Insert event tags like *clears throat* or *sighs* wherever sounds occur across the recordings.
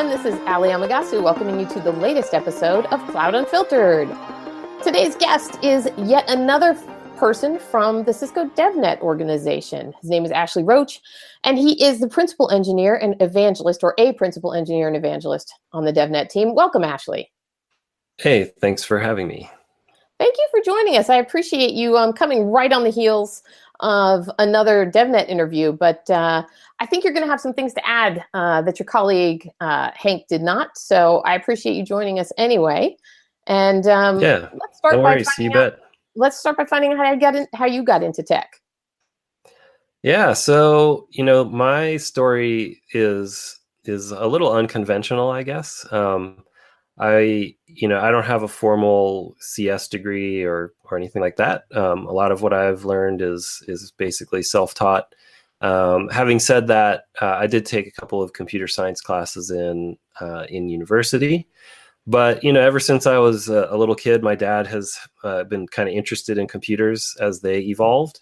everyone. This is Ali Amagasu welcoming you to the latest episode of Cloud Unfiltered. Today's guest is yet another person from the Cisco DevNet organization. His name is Ashley Roach, and he is the principal engineer and evangelist, or a principal engineer and evangelist on the DevNet team. Welcome, Ashley. Hey, thanks for having me. Thank you for joining us. I appreciate you um, coming right on the heels of another DevNet interview, but uh, I think you're going to have some things to add uh, that your colleague uh, Hank did not. So I appreciate you joining us anyway. And um, yeah, let's start no worries. You out, bet. Let's start by finding out how you got in, how you got into tech. Yeah, so you know, my story is is a little unconventional, I guess. Um, I, you know, I don't have a formal CS degree or or anything like that. Um, a lot of what I've learned is is basically self taught. Um, having said that, uh, I did take a couple of computer science classes in uh, in university, but you know, ever since I was a, a little kid, my dad has uh, been kind of interested in computers as they evolved,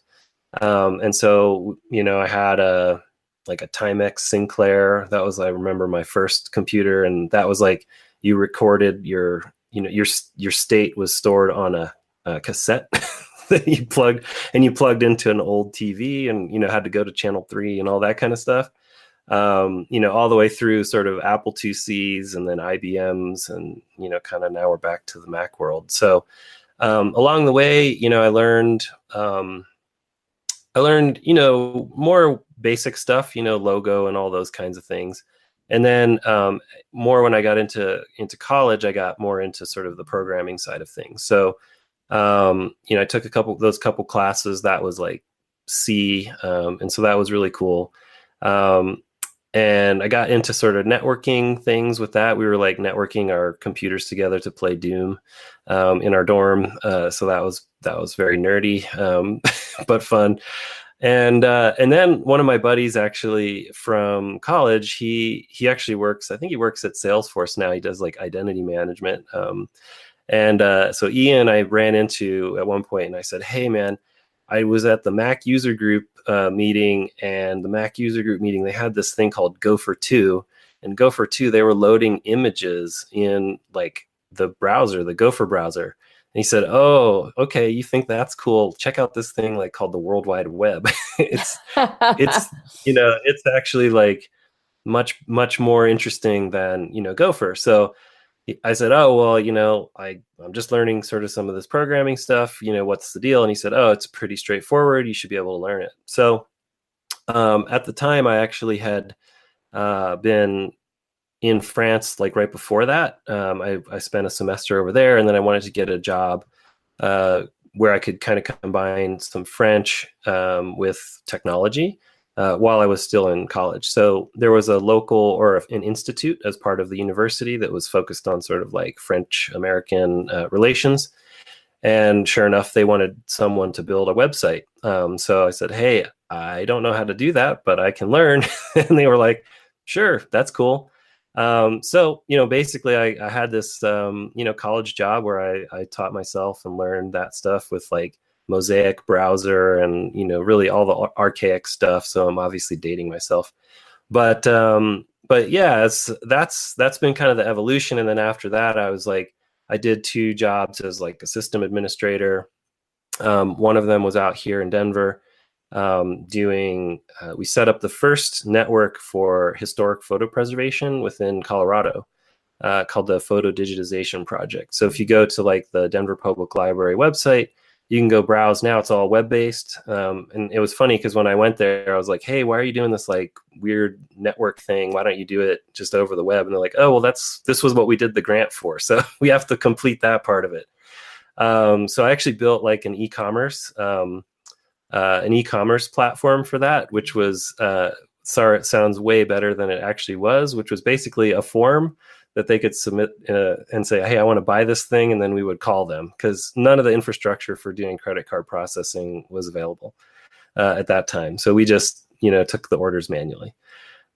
um, and so you know, I had a like a Timex Sinclair. That was I remember my first computer, and that was like you recorded your you know your your state was stored on a, a cassette *laughs* that you plugged and you plugged into an old TV and you know had to go to channel 3 and all that kind of stuff. Um, you know all the way through sort of Apple IICs and then IBMs and you know kind of now we're back to the Mac world. So um, along the way you know I learned um, I learned you know more basic stuff you know logo and all those kinds of things and then um, more when I got into into college, I got more into sort of the programming side of things. So, um, you know, I took a couple those couple classes that was like C, um, and so that was really cool. Um, and I got into sort of networking things with that. We were like networking our computers together to play Doom um, in our dorm. Uh, so that was that was very nerdy, um, *laughs* but fun and uh, and then one of my buddies actually from college he he actually works i think he works at salesforce now. He does like identity management um, and uh, so ian i ran into at one point and i said hey man i was at the mac user group uh, meeting and the mac user group meeting they had this thing called gopher 2 and gopher 2 they were loading images in like the browser the gopher browser he said, "Oh, okay, you think that's cool? Check out this thing like called the World Wide Web. *laughs* it's it's *laughs* you know, it's actually like much much more interesting than, you know, Gopher." So I said, "Oh, well, you know, I I'm just learning sort of some of this programming stuff, you know, what's the deal?" And he said, "Oh, it's pretty straightforward. You should be able to learn it." So um, at the time I actually had uh, been in France like right before that. Um, I, I spent a semester over there, and then I wanted to get a job uh, where I could kind of combine some French um, with technology uh, while I was still in college. So there was a local or an institute as part of the university that was focused on sort of like French American uh, relations. And sure enough, they wanted someone to build a website. Um, so I said, Hey, I don't know how to do that, but I can learn. *laughs* and they were like, Sure, that's cool. Um, so you know, basically, I, I had this um, you know college job where I, I taught myself and learned that stuff with like Mosaic browser and you know really all the archaic stuff. So I'm obviously dating myself, but um, but yeah, it's that's that's been kind of the evolution. And then after that, I was like, I did two jobs as like a system administrator. Um, one of them was out here in Denver, um, doing uh, we set up the first network for historic photo preservation within colorado uh, called the photo digitization project. So if you go to like the denver public library website you can go browse. Now it's all web based um, and it was funny because when i went there i was like hey why are you doing this like weird network thing? Why don't you do it just over the web? And they're like oh well that's this was what we did the grant for. *laughs* So we have to complete that part of it. Um, so i actually built like an e-commerce um, uh, an e-commerce platform for that, which was uh, sorry, it sounds way better than it actually was, which was basically a form that they could submit uh, and say, "Hey, I want to buy this thing," and then we would call them because none of the infrastructure for doing credit card processing was available uh, at that time. So we just you know took the orders manually.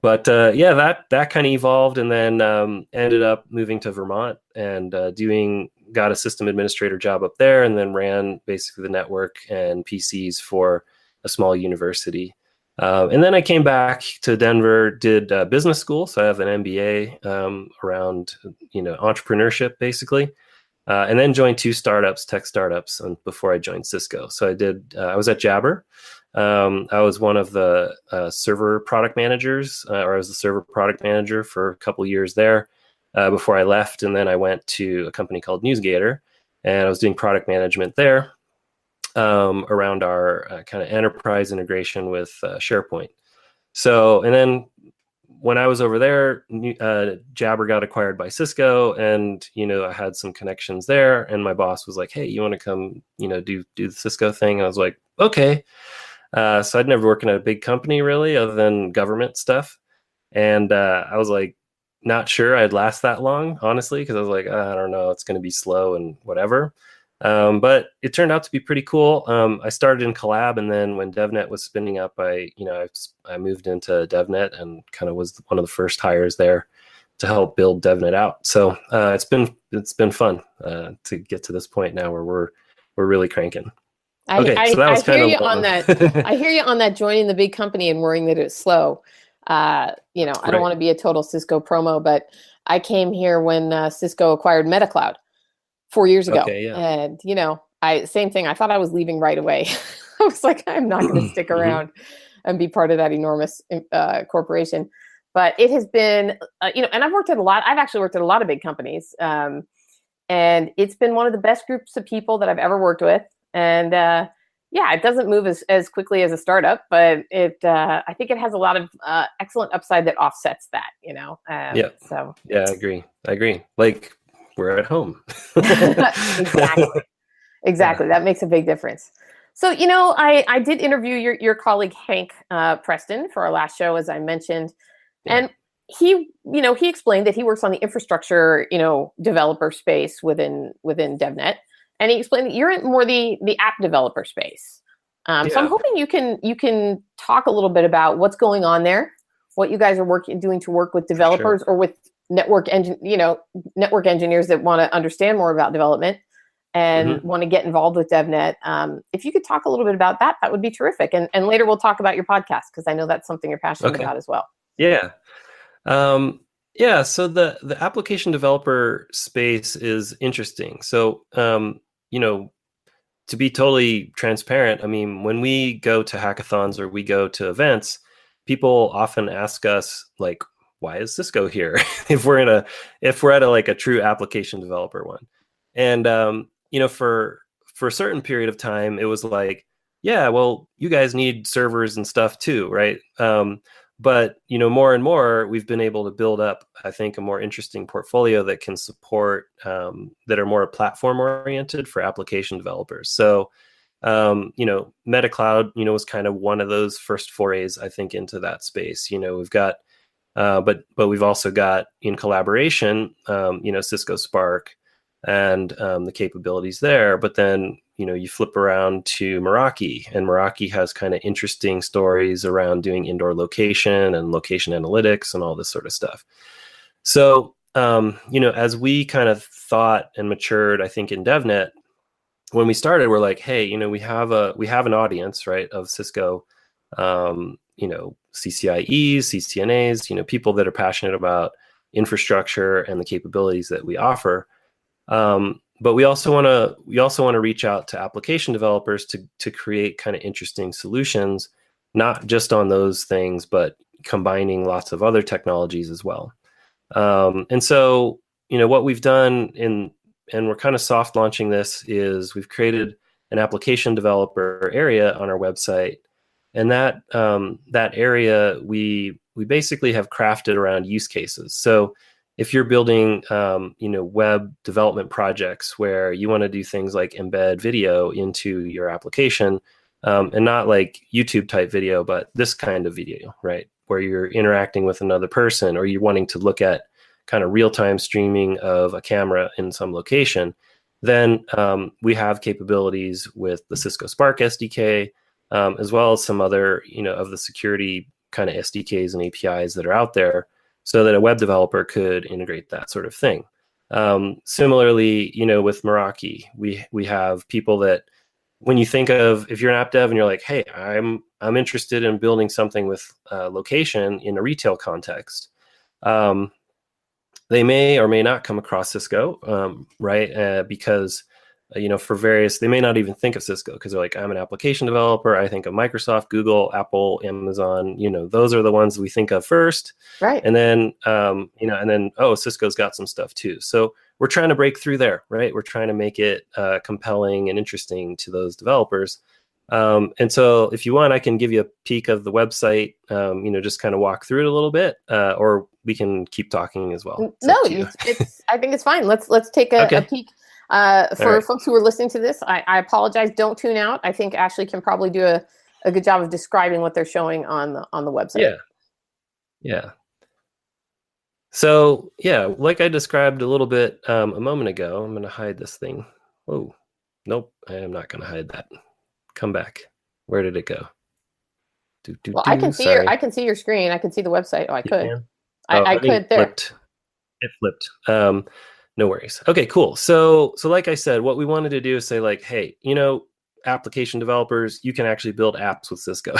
But uh, yeah, that that kind of evolved, and then um, ended up moving to Vermont and uh, doing got a system administrator job up there and then ran basically the network and PCs for a small university. Uh, and then I came back to Denver, did uh, business school. So I have an MBA um, around, you know, entrepreneurship basically. Uh, and then joined two startups, tech startups, before I joined Cisco. So I did. Uh, I was at Jabber. Um, I was one of the uh, server product managers, uh, or I was the server product manager for a couple years there before I left. And then I went to a company called NewsGator, and I was doing product management there um, around our uh, kind of enterprise integration with uh, SharePoint. So, and then when I was over there, uh, Jabber got acquired by Cisco, and you know I had some connections there. And my boss was like, "Hey, you want to come, you know, do do the Cisco thing?" And I was like, "Okay." Uh, so I'd never worked in a big company really, other than government stuff, and uh, I was like, not sure I'd last that long, honestly, because I was like, I don't know, it's going to be slow and whatever. Um, but it turned out to be pretty cool. Um, I started in Collab, and then when DevNet was spinning up, I you know I, I moved into DevNet and kind of was one of the first hires there to help build DevNet out. So uh, it's been it's been fun uh, to get to this point now where we're we're really cranking. I, okay, I, so that was I hear you on that. *laughs* I hear you on that joining the big company and worrying that it's slow. Uh, you know, I don't want to be a total Cisco promo, but I came here when uh, Cisco acquired MetaCloud four years ago. Okay, yeah. And, you know, I same thing. I thought I was leaving right away. *laughs* I was like, I'm not going to *clears throat* stick mm-hmm. around and be part of that enormous uh, corporation. But it has been, uh, you know, and I've worked at a lot. I've actually worked at a lot of big companies, um, and it's been one of the best groups of people that I've ever worked with. And uh, yeah, it doesn't move as, as quickly as a startup, but it uh, I think it has a lot of uh, excellent upside that offsets that. You know. Um, yeah. So. Yeah, I agree. I agree. Like we're at home. *laughs* *laughs* exactly. Exactly. Yeah. That makes a big difference. So, you know, I, I did interview your, your colleague Hank uh, Preston for our last show, as I mentioned. Yeah. And he, you know, he explained that he works on the infrastructure, you know, developer space within within DevNet. And he explained that you're in more the the app developer space. Um, yeah. So I'm hoping you can you can talk a little bit about what's going on there, what you guys are working doing to work with developers sure. or with network engine, you know, network engineers that want to understand more about development and mm-hmm. want to get involved with DevNet. Um, if you could talk a little bit about that, that would be terrific. And, and later we'll talk about your podcast because I know that's something you're passionate okay. about as well. Yeah. Um, yeah. So the, the application developer space is interesting. So, um, you know, to be totally transparent, I mean, when we go to hackathons or we go to events, people often ask us like, why is Cisco here? *laughs* if we're in a if we're at a like a true application developer one, and um, you know for for a certain period of time, it was like, yeah, well, you guys need servers and stuff too, right? Um, but you know, more and more, we've been able to build up, I think, a more interesting portfolio that can support um, that are more platform oriented for application developers. So. Um, you know, MetaCloud, you know, was kind of one of those first forays, I think, into that space. You know, we've got uh, but but we've also got in collaboration, um, you know, Cisco Spark and um, the capabilities there. But then you know you flip around to Meraki, and Meraki has kind of interesting stories around doing indoor location and location analytics and all this sort of stuff. So um, you know, as we kind of thought and matured, I think in DevNet, when we started, we're like, hey, you know, we have a we have an audience, right, of Cisco um, you know CCIEs, CCNAs, you know people that are passionate about infrastructure and the capabilities that we offer. Um, but we also want to we also want to reach out to application developers to to create kind of interesting solutions, not just on those things, but combining lots of other technologies as well. Um, and so you know what we've done in and we're kind of soft launching this is we've created an application developer area on our website and that um, that area we we basically have crafted around use cases. So if you're building um, you know web development projects where you want to do things like embed video into your application um, and not like youtube type video but this kind of video right? Where you're interacting with another person or you're wanting to look at kind of real-time streaming of a camera in some location then um, we have capabilities with the cisco spark sdk um, as well as some other, you know, of the security kind of SDKs and APIs that are out there, so that a web developer could integrate that sort of thing. Um, similarly, you know, with Meraki, we we have people that when you think of if you're an app dev and you're like, hey, I'm I'm interested in building something with uh, location in a retail context. Um, they may or may not come across Cisco, um, right? Uh, because you know, for various, they may not even think of Cisco because they're like, I'm an application developer. I think of Microsoft, Google, Apple, Amazon. You know, those are the ones we think of first, right? And then, um, you know, and then oh, Cisco's got some stuff too. So we're trying to break through there, right? We're trying to make it uh, compelling and interesting to those developers. Um, and so, if you want, I can give you a peek of the website. Um, you know, just kind of walk through it a little bit, uh, or we can keep talking as well. It's no, it's, it's, I think it's fine. Let's let's take a, *laughs* okay. a peek. Uh, for right. folks who are listening to this, I, I, apologize. Don't tune out. I think Ashley can probably do a, a good job of describing what they're showing on the on the website. Yeah, yeah. So yeah, like I described a little bit um, a moment ago, I'm going to hide this thing. Whoa, nope, I am not going to hide that. Come back. Where did it go? Do, do, well, do. I can see Sorry. your I can see your screen. I can see the website. Oh, I could. I, oh, I could there. Flipped. It flipped. Um, no worries. Okay, cool. So so like I said, what we wanted to do is say like, hey, you know, application developers, you can actually build apps with Cisco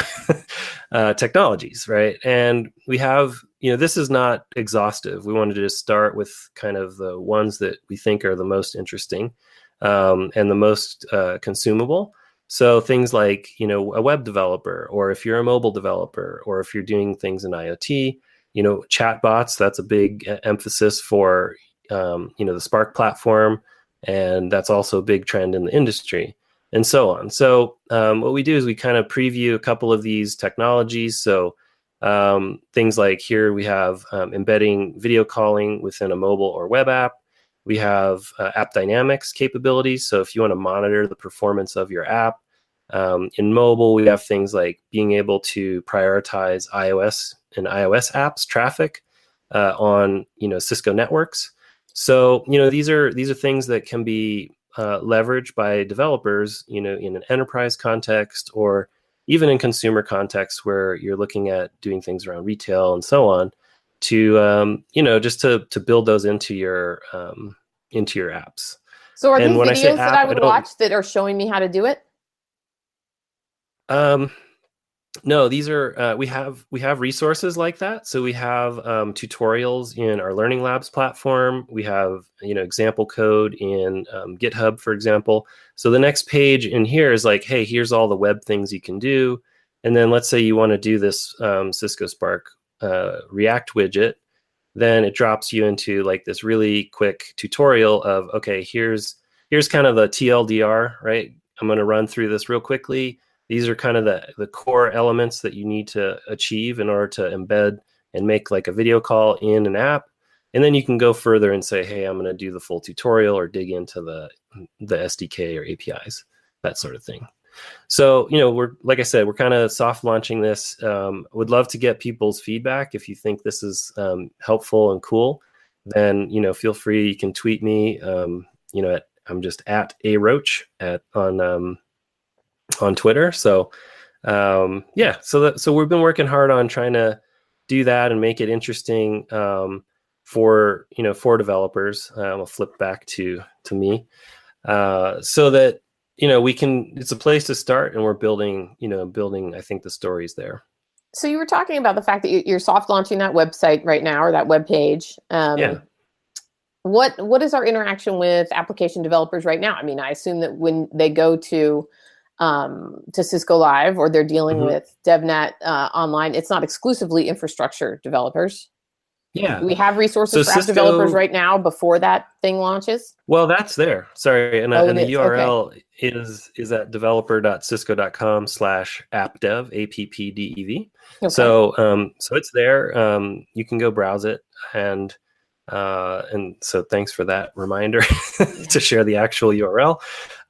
*laughs* uh, technologies, right? And we have, you know, this is not exhaustive. We wanted to just start with kind of the ones that we think are the most interesting um, and the most uh, consumable. So things like, you know, a web developer, or if you're a mobile developer, or if you're doing things in IoT, you know, chatbots. That's a big emphasis for, um, you know, the Spark platform, and that's also a big trend in the industry and so on. So um, what we do is we kind of preview a couple of these technologies. So um, things like here we have um, embedding video calling within a mobile or web app. We have uh, app dynamics capabilities. So if you want to monitor the performance of your app um, in mobile, we have things like being able to prioritize iOS and iOS apps traffic uh, on you know Cisco networks. So you know these are these are things that can be uh, leveraged by developers, you know, in an enterprise context or even in consumer context where you're looking at doing things around retail and so on, to um, you know, just to to build those into your um, into your apps. So are and these videos I that I would I watch that are showing me how to do it? Um, no these are uh, we have we have resources like that. So we have um, tutorials in our learning labs platform. We have you know example code in um, github for example. So the next page in here is like hey here's all the web things you can do. And then let's say you want to do this um, cisco spark uh, react widget. Then it drops you into like this really quick tutorial of okay here's here's kind of the tldr right? I'm going to run through this real quickly these are kind of the, the core elements that you need to achieve in order to embed and make like a video call in an app. And then you can go further and say hey i'm going to do the full tutorial or dig into the the sdk or apis that sort of thing. So you know we're like i said we're kind of soft launching this. Um, would love to get people's feedback. If you think this is um, helpful and cool then you know feel free. You can tweet me um, you know at, i'm just at a roach at on um, on Twitter. So um, yeah, so that, so we've been working hard on trying to do that and make it interesting um, for you know for developers. Uh, I'll flip back to to me uh, so that you know we can. It's a place to start, and we're building you know building. I think the stories there. So you were talking about the fact that you're soft launching that website right now or that web page. Um, yeah. What what is our interaction with application developers right now? I mean, I assume that when they go to um, to Cisco Live or they're dealing mm-hmm. with DevNet uh, online. It's not exclusively infrastructure developers. Yeah. We have resources so for Cisco, developers right now before that thing launches. Well, that's there. Sorry. And, uh, oh, and the is. URL okay. is is at developer.cisco.com slash appdev, A-P-P-D-E-V. Okay. So um, so it's there. Um, you can go browse it and uh, and so thanks for that reminder *laughs* to share the actual URL.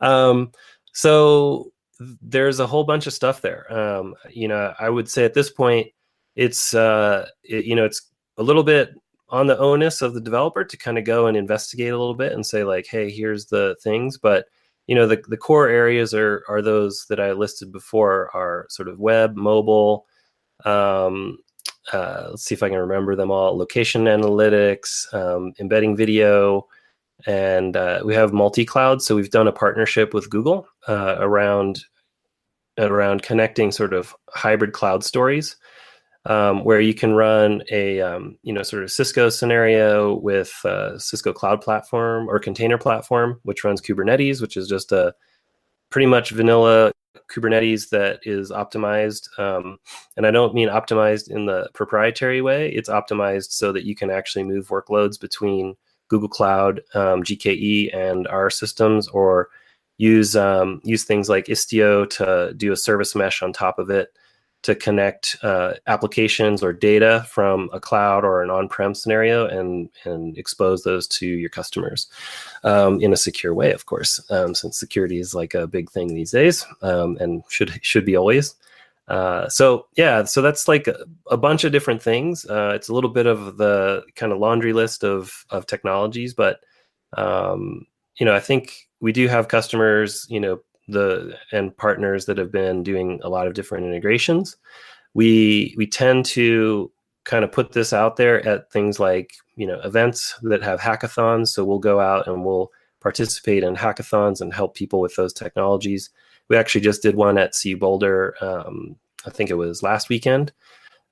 Um, so there's a whole bunch of stuff there. Um, you know, I would say at this point, it's uh, it, you know, it's a little bit on the onus of the developer to kind of go and investigate a little bit and say like, hey, here's the things. But you know, the the core areas are are those that I listed before are sort of web, mobile. Um, uh, let's see if I can remember them all. Location analytics, um, embedding video, and uh, we have multi-cloud. So we've done a partnership with Google uh, around around connecting sort of hybrid cloud stories, um, where you can run a um, you know sort of Cisco scenario with uh, Cisco Cloud Platform or Container Platform, which runs Kubernetes, which is just a pretty much vanilla Kubernetes that is optimized. Um, and I don't mean optimized in the proprietary way. It's optimized so that you can actually move workloads between Google Cloud, um, GKE, and our systems, or use um, use things like Istio to do a service mesh on top of it to connect uh, applications or data from a cloud or an on-prem scenario and and expose those to your customers um, in a secure way, of course, um, since security is like a big thing these days um, and should should be always. Uh, so yeah, so that's like a, a bunch of different things. Uh, it's a little bit of the kind of laundry list of of technologies, but um, you know, I think we do have customers, you know, the and partners that have been doing a lot of different integrations. We we tend to kind of put this out there at things like you know events that have hackathons. So we'll go out and we'll participate in hackathons and help people with those technologies. We actually just did one at CU Boulder. Um, I think it was last weekend.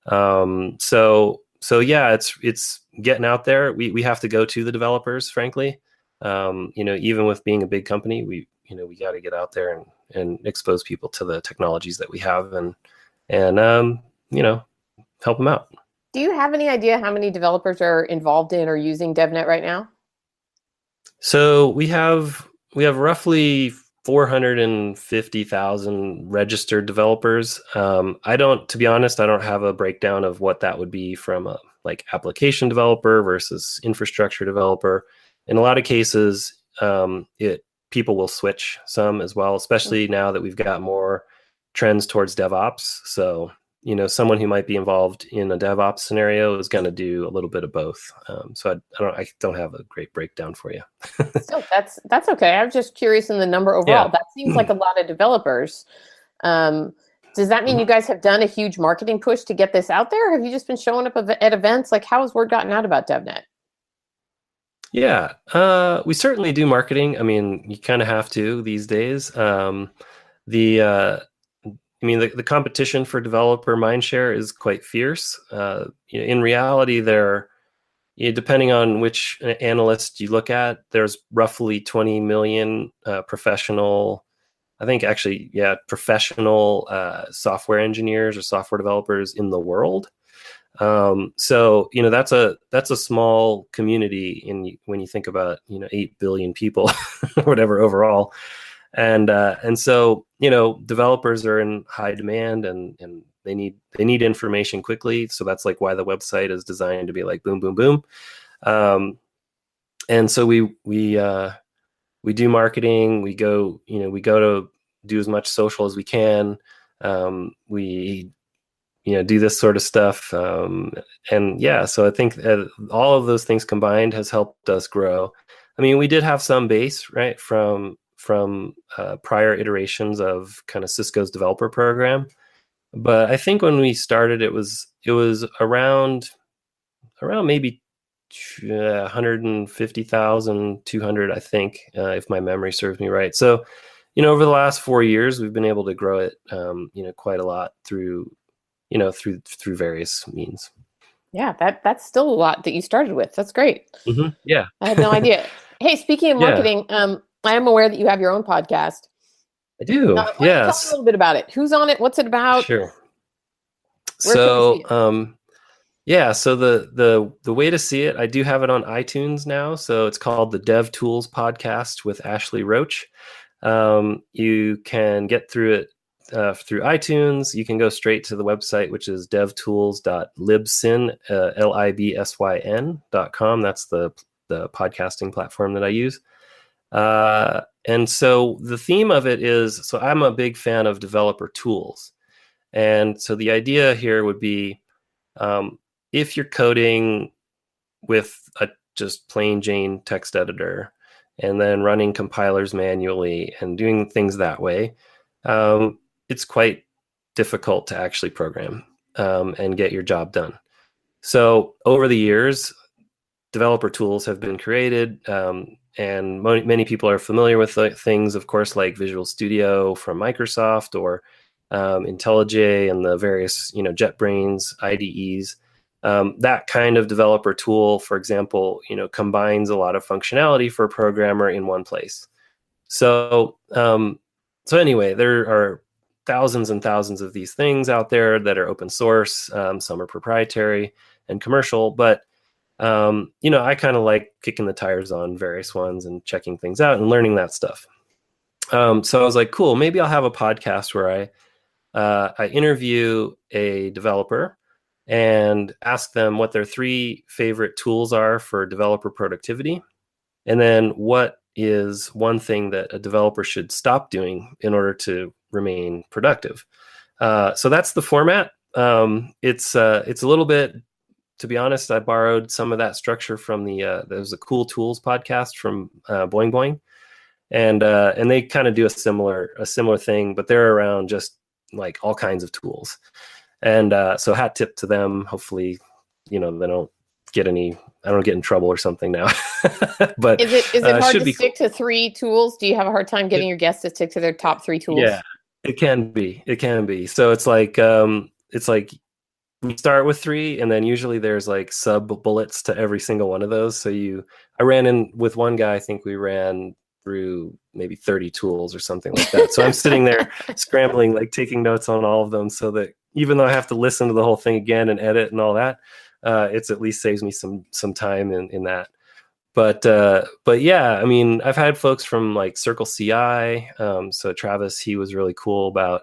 Um, so so yeah, it's it's getting out there. We we have to go to the developers, frankly. Um, you know, even with being a big company, we you know we got to get out there and and expose people to the technologies that we have and and um, you know help them out. Do you have any idea how many developers are involved in or using DevNet right now? So we have we have roughly 450,000 registered developers. Um, I don't, to be honest, I don't have a breakdown of what that would be from a like application developer versus infrastructure developer. In a lot of cases, um, it people will switch some as well, especially now that we've got more trends towards DevOps. So, you know, someone who might be involved in a DevOps scenario is going to do a little bit of both. Um, so I, I, don't, I don't have a great breakdown for you. *laughs* so that's that's okay. I'm just curious in the number overall. Yeah. That seems like a lot of developers. Um, does that mean you mm-hmm. guys have done a huge marketing push to get this out there? have you just been showing up at events? Like, how has word gotten out about DevNet? Yeah, uh, we certainly do marketing. I mean, you kind of have to these days. Um, the uh, I mean, the, the competition for developer mindshare is quite fierce. Uh, you know, in reality, there, you know, depending on which analyst you look at, there's roughly 20 million uh, professional. I think actually, yeah, professional uh, software engineers or software developers in the world. Um, so you know that's a that's a small community in when you think about you know eight billion people or *laughs* whatever overall, and uh, and so you know developers are in high demand and and they need they need information quickly. So that's like why the website is designed to be like boom boom boom, um, and so we we uh, we do marketing. We go you know we go to do as much social as we can. Um, we you know do this sort of stuff um, and yeah so i think uh, all of those things combined has helped us grow. I mean we did have some base right from from uh, prior iterations of kind of cisco's developer program but i think when we started it was it was around around maybe uh, 150,000 200 I think uh, if my memory serves me right. So you know over the last 4 years we've been able to grow it um, you know quite a lot through you know through through various means. Yeah that that's still a lot that you started with. That's great. Mm-hmm. yeah. I had no *laughs* idea. Hey speaking of marketing yeah. um i am aware that you have your own podcast. I do. Uh, yes tell a little bit about it? Who's on it? What's it about? Sure. Where so um yeah so the the the way to see it i do have it on itunes now. So it's called the dev tools podcast with ashley roach. Um, you can get through it uh, through iTunes. You can go straight to the website, which is devtools.libsyn, uh. That's the, the podcasting platform that I use. Uh, and so the theme of it is, so I'm a big fan of developer tools. And so the idea here would be um, if you're coding with a just plain Jane text editor and then running compilers manually and doing things that way, um, it's quite difficult to actually program um, and get your job done. So over the years, developer tools have been created, um, and many people are familiar with the things, of course, like Visual Studio from Microsoft or um, IntelliJ and the various you know JetBrains IDEs. Um, that kind of developer tool, for example, you know, combines a lot of functionality for a programmer in one place. So, um, so anyway, there are thousands and thousands of these things out there that are open source. Um, some are proprietary and commercial, but um, you know, I kind of like kicking the tires on various ones and checking things out and learning that stuff. Um, so I was like, cool, maybe I'll have a podcast where I uh, I interview a developer and ask them what their three favorite tools are for developer productivity, and then what is one thing that a developer should stop doing in order to remain productive. Uh, so that's the format. Um, it's uh, it's a little bit, to be honest. I borrowed some of that structure from the uh, there's a Cool Tools podcast from uh, Boing Boing, and uh, and they kind of do a similar a similar thing, but they're around just like all kinds of tools. And uh, so hat tip to them. Hopefully, you know they don't get any I don't get in trouble or something now. *laughs* but is it is it uh, hard to stick cool. to three tools? Do you have a hard time getting it, your guests to stick to their top three tools? Yeah, it can be. It can be. So it's like um it's like we start with three and then usually there's like sub bullets to every single one of those. So you I ran in with one guy, I think we ran through maybe 30 tools or something like that. So I'm sitting there *laughs* scrambling, like taking notes on all of them so that even though I have to listen to the whole thing again and edit and all that, uh, it's at least saves me some some time in in that. But uh, but yeah, I mean, I've had folks from like Circle CI. Um, so Travis, he was really cool about.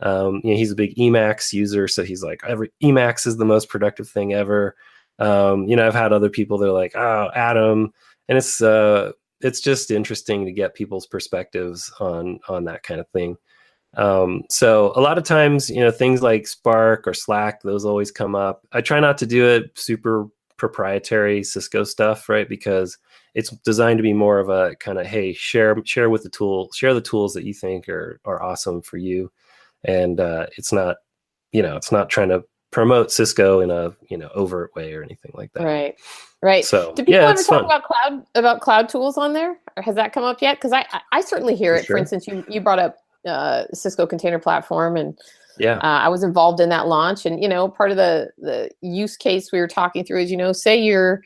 Um, you know, he's a big Emacs user, so he's like, every Emacs is the most productive thing ever. Um, you know, I've had other people that are like, oh, Atom, and it's uh, it's just interesting to get people's perspectives on on that kind of thing. Um, so a lot of times, you know, things like Spark or Slack, those always come up. I try not to do it super proprietary Cisco stuff, right? Because it's designed to be more of a kind of, hey, share share with the tool, share the tools that you think are are awesome for you, and uh, it's not, you know, it's not trying to promote Cisco in a you know overt way or anything like that. Right. Right. So do people yeah, ever talk fun. about cloud about cloud tools on there, or has that come up yet? Because I I certainly hear for it. Sure. For instance, you you brought up uh, Cisco Container Platform, and yeah, uh, I was involved in that launch. And you know, part of the the use case we were talking through is you know, say your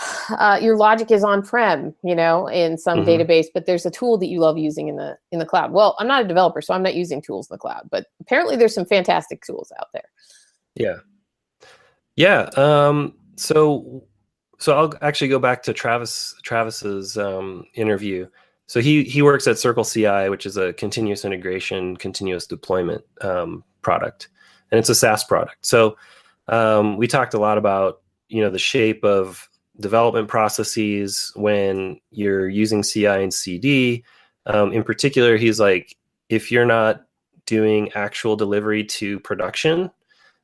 *sighs* uh, your logic is on prem, you know, in some mm-hmm. database, but there's a tool that you love using in the in the cloud. Well, I'm not a developer, so I'm not using tools in the cloud, but apparently there's some fantastic tools out there. Yeah, yeah. Um, so so I'll actually go back to Travis Travis's um, interview. So he he works at Circle CI, which is a continuous integration, continuous deployment um, product, and it's a SaaS product. So um, we talked a lot about you know the shape of development processes when you're using CI and CD. Um, in particular, he's like, if you're not doing actual delivery to production,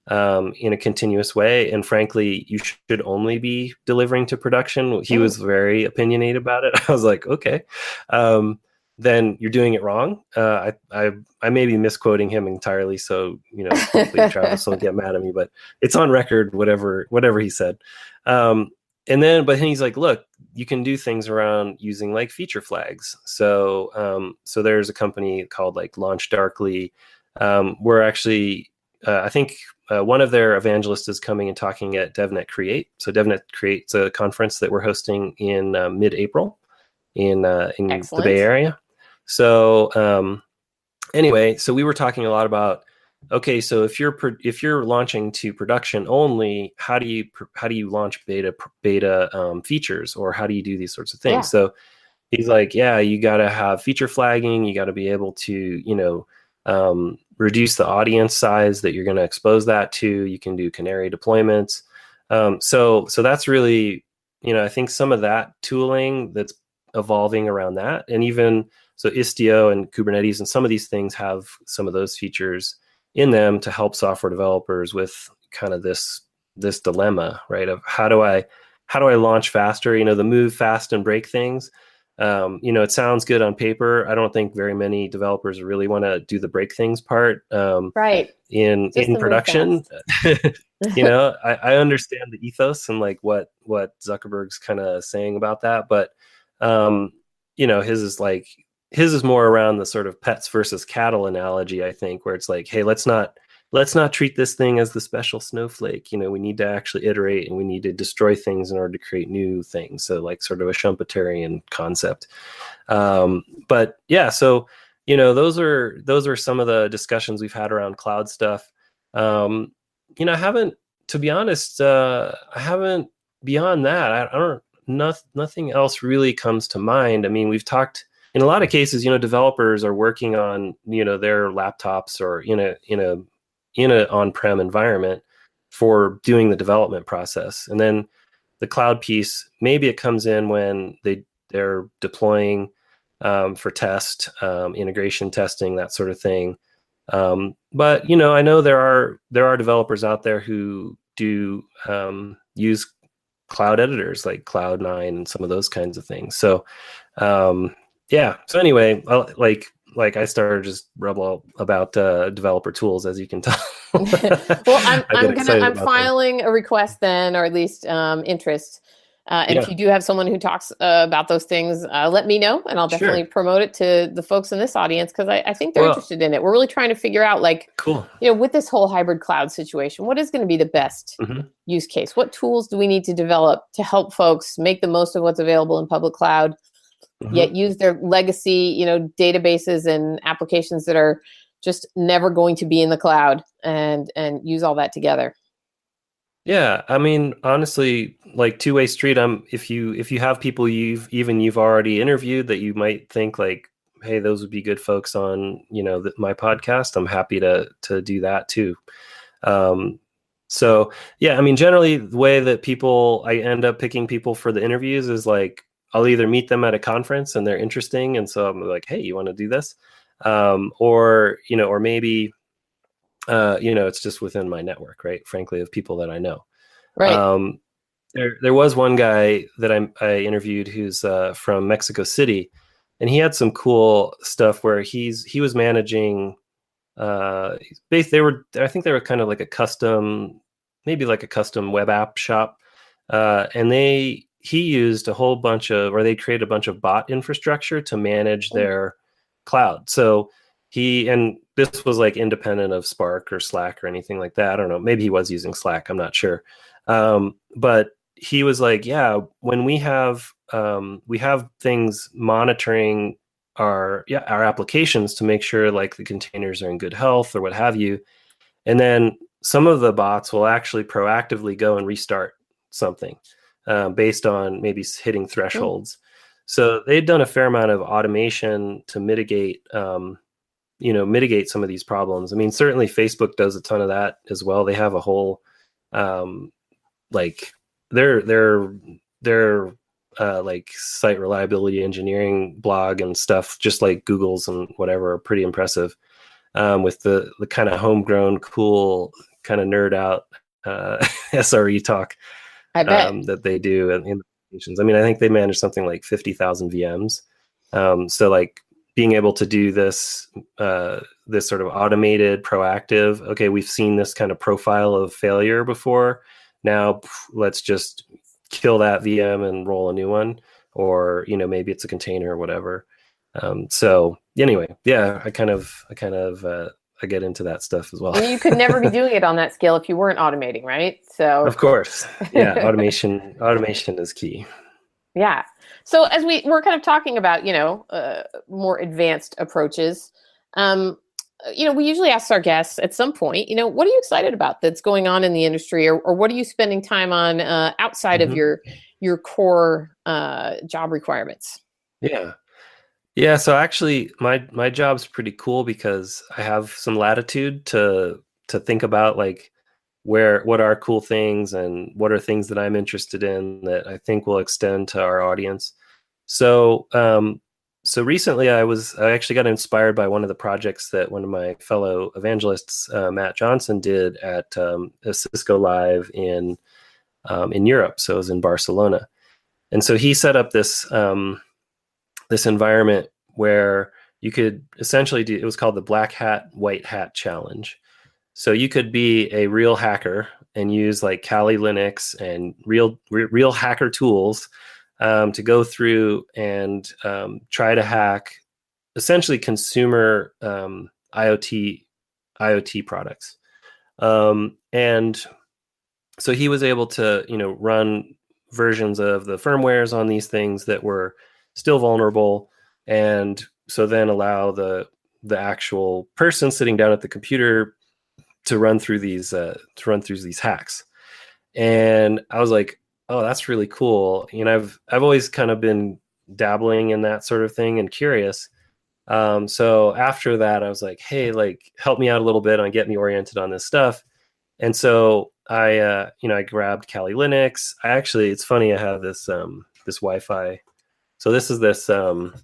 um, in a continuous way. And frankly, you should only be delivering to production. He was very opinionated about it. *laughs* I was like, okay, um, then you're doing it wrong. Uh, I, I, I may be misquoting him entirely, so you know, hopefully Travis won't get mad at me. But it's on record, whatever, whatever he said. Um, and then, but he's like, look, you can do things around using like feature flags. So, um, so there's a company called like Launch Darkly. Um, we're actually uh, I think uh, one of their evangelists is coming and talking at DevNet Create. So DevNet Create's a conference that we're hosting in uh, mid-April in uh, in Excellent. the Bay Area. So um, anyway, so we were talking a lot about okay, so if you're pro- if you're launching to production only, how do you how do you launch beta beta um, features or how do you do these sorts of things? Yeah. So he's like, yeah, you got to have feature flagging. You got to be able to you know um, reduce the audience size that you're going to expose that to. You can do canary deployments. Um, so so that's really you know I think some of that tooling that's evolving around that, and even so Istio and Kubernetes and some of these things have some of those features in them to help software developers with kind of this this dilemma, right? Of how do I how do I launch faster? You know, the move fast and break things um, you know, it sounds good on paper. I don't think very many developers really want to do the break things part. Um, right. In Just in production. *laughs* you know, *laughs* I, I understand the ethos and like what what Zuckerberg's kind of saying about that, but um, you know, his is like his is more around the sort of pets versus cattle analogy, I think, where it's like, hey, let's not let's not treat this thing as the special snowflake. You know, we need to actually iterate and we need to destroy things in order to create new things. So like sort of a Schumpeterian concept. Um, but yeah, so you know, those are those are some of the discussions we've had around cloud stuff. Um, you know, I haven't, to be honest, uh, I haven't beyond that. I, I don't. Not, nothing else really comes to mind. I mean, we've talked in a lot of cases. You know, developers are working on you know their laptops or in a in a in an on-prem environment for doing the development process, and then the cloud piece maybe it comes in when they they're deploying um, for test, um, integration testing, that sort of thing. Um, but you know, I know there are there are developers out there who do um, use cloud editors like Cloud9 and some of those kinds of things. So um, yeah. So anyway, I'll, like like I started just rebel about uh, developer tools, as you can tell. *laughs* well, I'm, *laughs* I'm gonna I'm filing them. a request then, or at least um, interest uh, and yeah. if you do have someone who talks uh, about those things, uh, let me know, and I'll definitely sure. promote it to the folks in this audience because I, I, think they're well, interested in it. We're really trying to figure out, like, cool, you know, with this whole hybrid cloud situation, what is going to be the best mm-hmm. use case? What tools do we need to develop to help folks make the most of what's available in public cloud, mm-hmm. yet use their legacy, you know, databases and applications that are just never going to be in the cloud, and and use all that together. Yeah, I mean, honestly, like two way street. I'm if you if you have people you've even you've already interviewed that you might think like, hey, those would be good folks on you know the, my podcast. I'm happy to to do that too. Um, so yeah, I mean, generally the way that people I end up picking people for the interviews is like I'll either meet them at a conference and they're interesting, and so I'm like, hey, you want to do this, um, or you know, or maybe uh, you know, it's just within my network, right? Frankly, of people that I know. Right. Um, there, there was one guy that I, I interviewed who's uh, from Mexico City, and he had some cool stuff where he's he was managing. Uh, they were, I think they were kind of like a custom, maybe like a custom web app shop, uh, and they he used a whole bunch of, or they created a bunch of bot infrastructure to manage oh. their cloud. So he and this was like independent of Spark or Slack or anything like that. I don't know. Maybe he was using Slack. I'm not sure. Um, but he was like, yeah, when we have um, we have things monitoring our yeah our applications to make sure like the containers are in good health or what have you, and then some of the bots will actually proactively go and restart something uh, based on maybe hitting thresholds. So they'd done a fair amount of automation to mitigate um, you know mitigate some of these problems. I mean certainly facebook does a ton of that as well. They have a whole um like their their their uh like site reliability engineering blog and stuff just like google's and whatever are pretty impressive um with the the kind of homegrown cool kind of nerd out uh *laughs* sre talk I bet. Um, that they do in, the i mean i think they manage something like 50000 vms um so like being able to do this uh, this sort of automated proactive okay we've seen this kind of profile of failure before. Now let's just kill that vm and roll a new one or you know maybe it's a container or whatever. Um, so anyway yeah i kind of i kind of uh, i get into that stuff as well. You could never be doing it on that scale if you weren't automating right? So of course. Yeah *laughs* automation automation is key. Yeah. So as we we're kind of talking about, you know, uh, more advanced approaches, um, you know, we usually ask our guests at some point, you know, what are you excited about that's going on in the industry, or, or what are you spending time on uh, outside mm-hmm. of your your core uh, job requirements? Yeah, yeah. So actually, my my job's pretty cool because I have some latitude to to think about like where what are cool things and what are things that I'm interested in that I think will extend to our audience. So um, so recently I was I actually got inspired by one of the projects that one of my fellow evangelists uh, Matt Johnson did at um, Cisco Live in um, in Europe. So it was in Barcelona, and so he set up this um, this environment where you could essentially do it was called the black hat white hat challenge so you could be a real hacker and use like Kali Linux and real re- real hacker tools um, to go through and um, try to hack essentially consumer um, IoT IoT products. Um, and so he was able to you know run versions of the firmwares on these things that were still vulnerable and so then allow the the actual person sitting down at the computer to run through these uh, to run through these hacks and i was like oh that's really cool you know i've i've always kind of been dabbling in that sort of thing and curious um, so after that i was like hey like help me out a little bit on get me oriented on this stuff and so I, uh, you know, I grabbed Kali Linux. I actually, it's funny, I have this um, this Wi-Fi. So this is this um,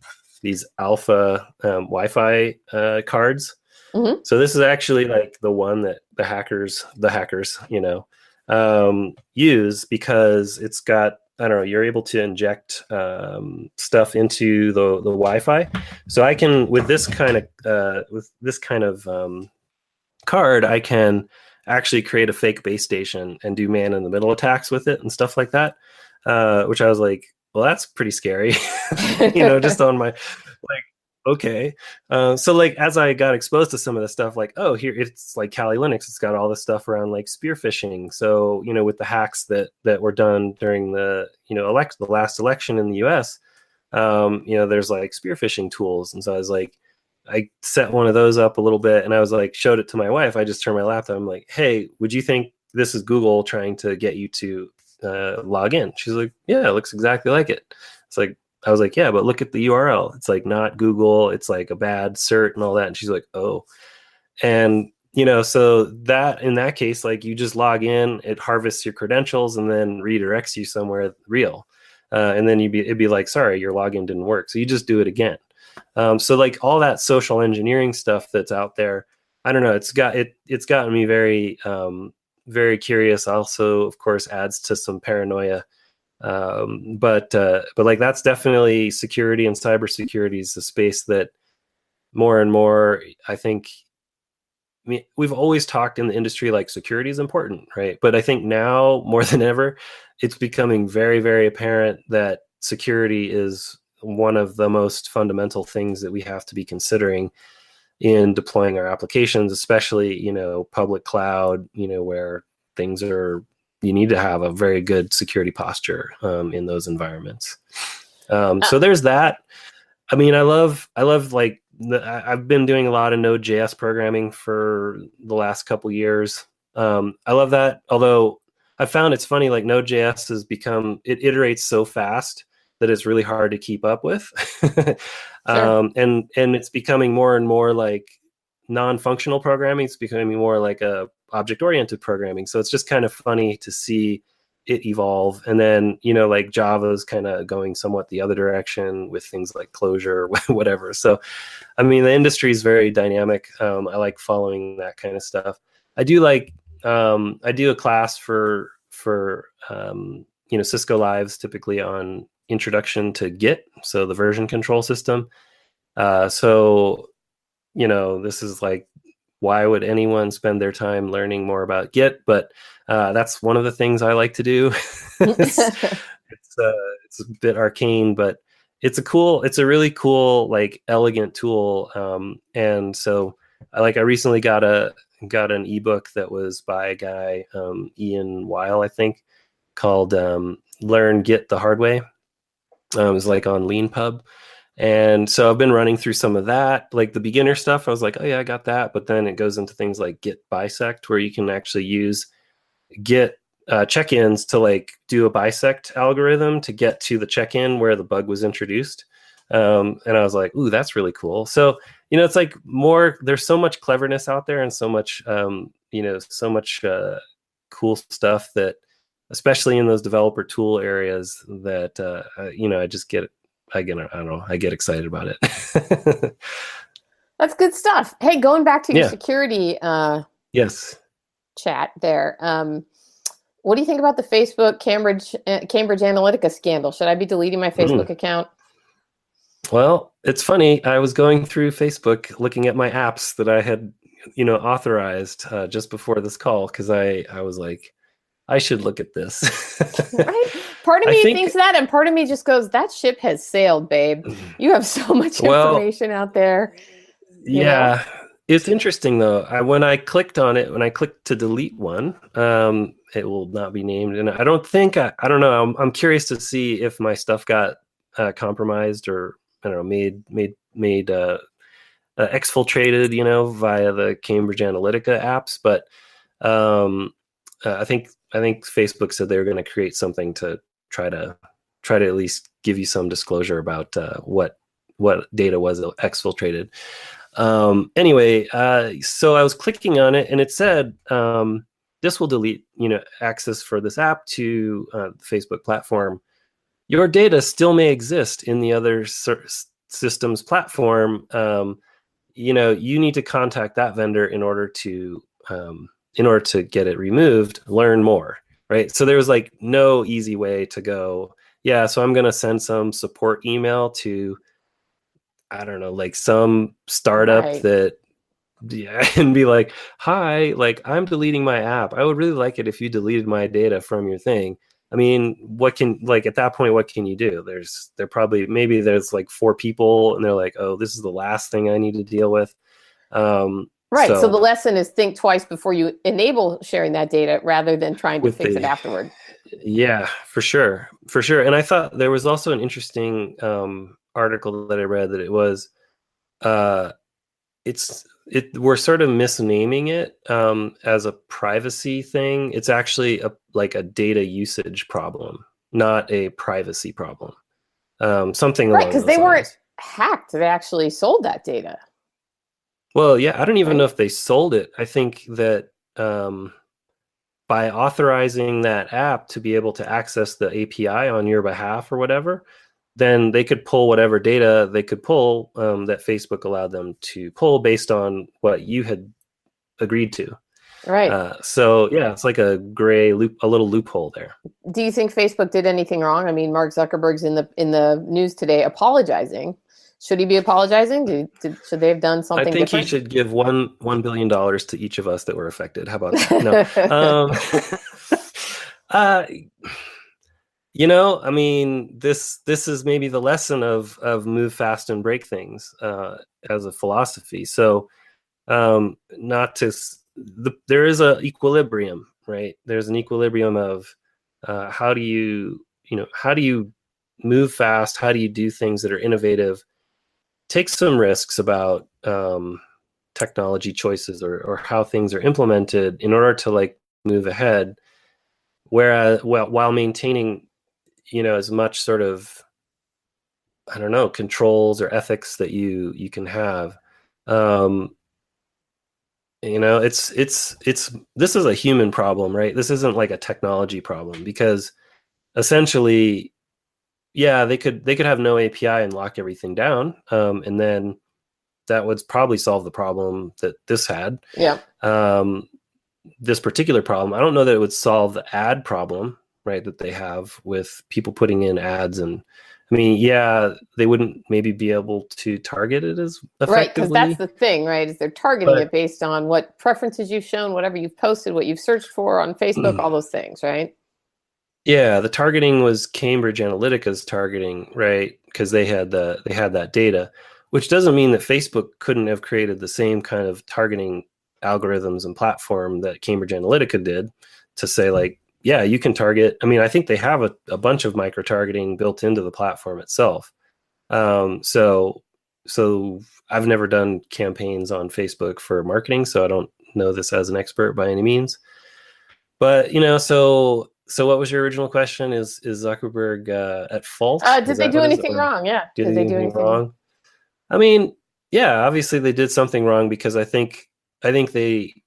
these Alfa um, Wi-Fi uh, cards. Mm-hmm. So this is actually like the one that the hackers, the hackers, you know, um, use because it's got I don't know. You're able to inject um, stuff into the the Wi-Fi. So I can with this kind of uh, with this kind of um, card, I can actually create a fake base station and do man in the middle attacks with it and stuff like that. Uh, which I was like, well, that's pretty scary, *laughs* *laughs* you know, just on my like, okay. Uh, so like as I got exposed to some of the stuff, like, oh, here it's like Kali Linux, it's got all this stuff around like spear phishing. So you know, with the hacks that that were done during the you know elect the last election in the U.S. Um, you know, there's like spear phishing tools, and so I was like, I set one of those up a little bit and I was like, showed it to my wife. I just turned my laptop. I'm like, hey, would you think this is Google trying to get you to uh, log in? She's like, yeah, it looks exactly like it. It's like, I was like, yeah, but look at the URL. It's like not Google. It's like a bad cert and all that. And she's like, oh. And, you know, so that in that case, like you just log in, it harvests your credentials and then redirects you somewhere real. Uh, and then you'd be, it'd be like, sorry, your login didn't work. So you just do it again. Um, so like all that social engineering stuff that's out there, I don't know. It's got it. It's gotten me very, um, very curious. Also, of course, adds to some paranoia. Um, but uh, but like that's definitely security and cybersecurity is the space that more and more I think. I mean, we've always talked in the industry like security is important, right? But I think now more *laughs* than ever, it's becoming very, very apparent that security is one of the most fundamental things that we have to be considering in deploying our applications, especially you know public cloud, you know where things are you need to have a very good security posture um, in those environments. Um, so there's that. I mean, I love I love like I've been doing a lot of Node.js programming for the last couple years. Um, I love that. Although I found it's funny, like Node.js has become it iterates so fast that it's really hard to keep up with. *laughs* um, and and it's becoming more and more like non-functional programming. It's becoming more like a object-oriented programming. So it's just kind of funny to see it evolve. And then you know, like Java's kind of going somewhat the other direction with things like Clojure, *laughs* whatever. So, I mean, the industry is very dynamic. Um, I like following that kind of stuff. I do like um, I do a class for for um, you know Cisco Lives typically on introduction to Git, so the version control system. Uh, so, you know, this is like, why would anyone spend their time learning more about Git? But uh, that's one of the things I like to do. *laughs* it's, it's, uh, it's a bit arcane, but it's a cool, it's a really cool, like elegant tool. Um, and so, I like, I recently got a got an ebook that was by a guy, um, Ian Miell, I think, called um, "Learn Git the Hard Way." Um, it was like on Leanpub. And so I've been running through some of that, like the beginner stuff. I was like, oh yeah, I got that. But then it goes into things like Git bisect, where you can actually use Git uh, check-ins to like do a bisect algorithm to get to the check-in where the bug was introduced. Um, and I was like, ooh, that's really cool. So you know, it's like more. There's so much cleverness out there, and so much, um, you know, so much uh, cool stuff that especially in those developer tool areas that uh, uh, you know I just get I get I don't know I get excited about it. *laughs* That's good stuff. Hey, going back to your yeah. security uh, yes chat there. Um, what do you think about the Facebook Cambridge uh, Cambridge Analytica scandal? Should I be deleting my mm-hmm. Facebook mm. account? Well, it's funny. I was going through Facebook looking at my apps that I had, you know, authorized uh, just before this call because I I was like, I should look at this. *laughs* right? *laughs* Part of me think, thinks that, and part of me just goes, "That ship has sailed, babe. You have so much information well, out there." Yeah, know? it's interesting though. I, when I clicked on it, when I clicked to delete one, um, it will not be named, and I don't think I, I don't know. I'm, I'm curious to see if my stuff got uh, compromised or I don't know, made made made uh, uh, exfiltrated, you know, via the Cambridge Analytica apps. But um, uh, I think I think Facebook said they were going to create something to try to try to at least give you some disclosure about uh, what what data was exfiltrated. Um, anyway, uh, so I was clicking on it, and it said um, this will delete you know access for this app to uh, the Facebook platform. Your data still may exist in the other systems platform. Um, you know, you need to contact that vendor in order to um, in order to get it removed, learn more, right? So there was like no easy way to go. Yeah, so I'm going to send some support email to I don't know, like some startup right. that yeah, *laughs* and be like, "Hi, like I'm deleting my app. I would really like it if you deleted my data from your thing." I mean, what can like at that point, what can you do? There's there probably maybe there's like four people, and they're like, "Oh, this is the last thing I need to deal with." Um, Right. So, so, the lesson is think twice before you enable sharing that data rather than trying to fix the, it afterward. Yeah, for sure. For sure. And I thought there was also an interesting um, article that I read that it was uh it's it we're sort of misnaming it um as a privacy thing. It's actually a like a data usage problem, not a privacy problem. Um something right, because they lines. weren't hacked. They actually sold that data. Well, yeah, I don't even know if they sold it. I think that um, by authorizing that app to be able to access the API on your behalf or whatever, then they could pull whatever data they could pull um, that Facebook allowed them to pull based on what you had agreed to. Right. Uh, so yeah, it's like a gray loop, a little loophole there. Do you think Facebook did anything wrong? I mean, Mark Zuckerberg's in the in the news today apologizing should he be apologizing? Did, did, should they have done something? I think different? he should give one one billion dollars to each of us that were affected. How about that? No. *laughs* um, *laughs* uh, you know, I mean, this this is maybe the lesson of of move fast and break things uh, as a philosophy. So, um, not to the, there is a equilibrium, right? There's an equilibrium of uh, how do you you know how do you move fast? How do you do things that are innovative? Take some risks about um, technology choices or, or how things are implemented in order to like move ahead. Whereas well, while maintaining you know as much sort of i don't know controls or ethics that you you can have um you know it's it's it's this is a human problem right? This isn't like a technology problem because essentially yeah, they could they could have no API and lock everything down, um, and then that would probably solve the problem that this had. Yeah. Um, this particular problem, I don't know that it would solve the ad problem, right? That they have with people putting in ads, and I mean, yeah, they wouldn't maybe be able to target it as effectively. Right, because that's the thing, right? Is they're targeting but, it based on what preferences you've shown, whatever you've posted, what you've searched for on Facebook, mm. all those things, right? Yeah, the targeting was Cambridge Analytica's targeting, right? Because they had the they had that data, which doesn't mean that Facebook couldn't have created the same kind of targeting algorithms and platform that Cambridge Analytica did to say like, yeah, you can target. I mean, I think they have a, a bunch of micro targeting built into the platform itself. Um, so so I've never done campaigns on Facebook for marketing, so I don't know this as an expert by any means. But you know, so so what was your original question? Is is Zuckerberg uh, at fault? Uh, did they do anything wrong? Yeah. Did, did they, do anything wrong? I mean, yeah, obviously they did something wrong because I think I think they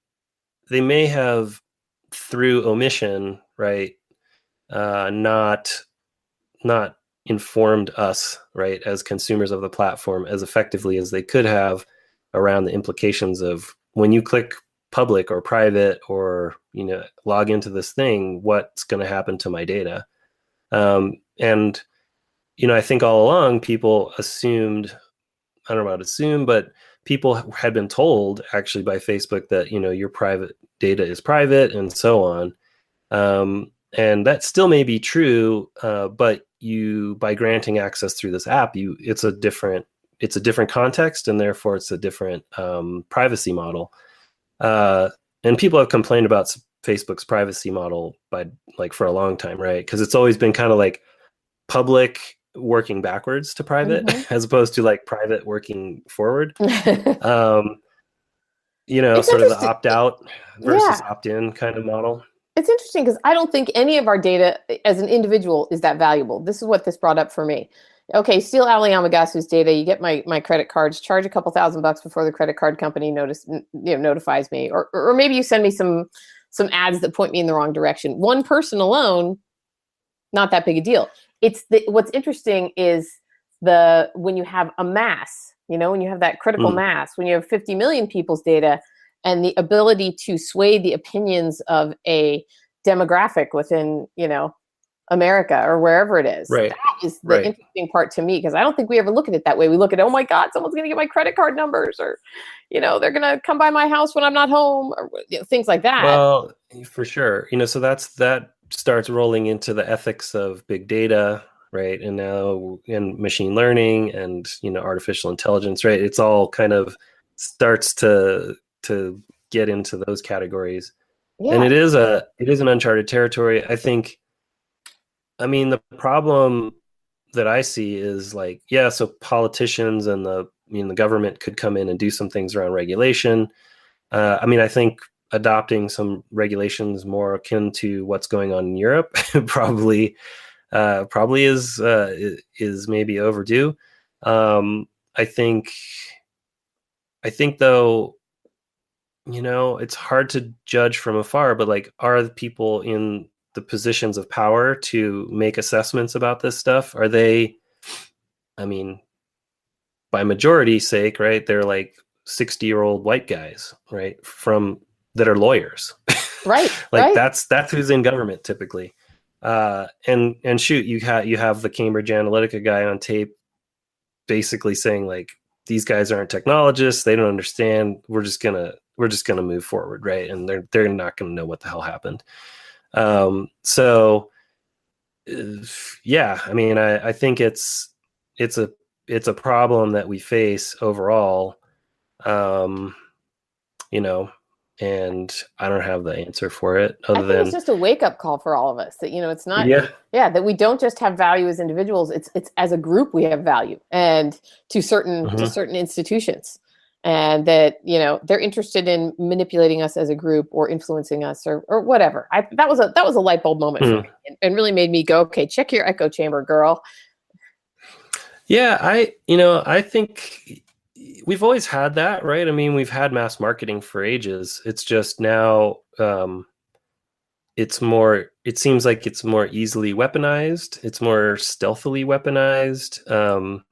they may have through omission, right, uh, not not informed us, right, as consumers of the platform as effectively as they could have around the implications of when you click public or private or you know log into this thing what's going to happen to my data um, and you know i think all along people assumed i don't know about assume but people had been told actually by facebook that you know your private data is private and so on Um, and that still may be true, uh, but you by granting access through this app, you it's a different it's a different context, and therefore it's a different um, privacy model. Uh, and people have complained about Facebook's privacy model by like for a long time, right? Because it's always been kind of like public working backwards to private mm-hmm. *laughs* as opposed to like private working forward. *laughs* um, you know, it's sort of the opt out versus yeah. opt in kind of model. It's interesting because I don't think any of our data as an individual is that valuable. This is what this brought up for me. Okay, steal Ali Amagasu's data. You get my my credit cards. Charge a couple thousand bucks before the credit card company notice you know notifies me, or or maybe you send me some some ads that point me in the wrong direction. One person alone, not that big a deal. It's the, what's interesting is the when you have a mass, you know, when you have that critical mm. mass, when you have 50 million people's data and the ability to sway the opinions of a demographic within, you know, America or wherever it is. Right. That is the right. interesting part to me because I don't think we ever look at it that way. We look at, oh my God, someone's going to get my credit card numbers or, you know, they're going to come by my house when I'm not home or you know, things like that. Well, for sure. You know, so that's that starts rolling into the ethics of big data, right? And now in machine learning and, you know, artificial intelligence, right? It's all kind of starts to to get into those categories. Yeah. And it is a it is an uncharted territory. I think I mean, the problem that I see is like, yeah, so politicians and the I mean the government could come in and do some things around regulation. Uh, I mean, I think adopting some regulations more akin to what's going on in Europe *laughs* probably uh, probably is uh, is maybe overdue. Um, I think I think though, you know, it's hard to judge from afar, but like, are the people in the positions of power to make assessments about this stuff? Are they i mean by majority sake right they're like 60 year old white guys right from that are lawyers. *laughs* Right like right. that's that's who's in government typically. Uh and and shoot you have you have the cambridge analytica guy on tape basically saying like these guys aren't technologists. They don't understand. We're just gonna we're just gonna move forward right? And they're they're not gonna know what the hell happened um, so yeah, I mean, I, I think it's it's a it's a problem that we face overall. Um, you know, and I don't have the answer for it other than it's just a wake up call for all of us that you know it's not yeah yeah that we don't just have value as individuals it's it's as a group we have value and to certain mm-hmm. to certain institutions and that you know they're interested in manipulating us as a group or influencing us or or whatever. I that was a that was a light bulb moment mm. for me and, and really made me go, okay, check your echo chamber, girl. Yeah, I you know I think we've always had that, right? I mean, we've had mass marketing for ages. It's just now um, it's more. It seems like it's more easily weaponized. It's more stealthily weaponized um,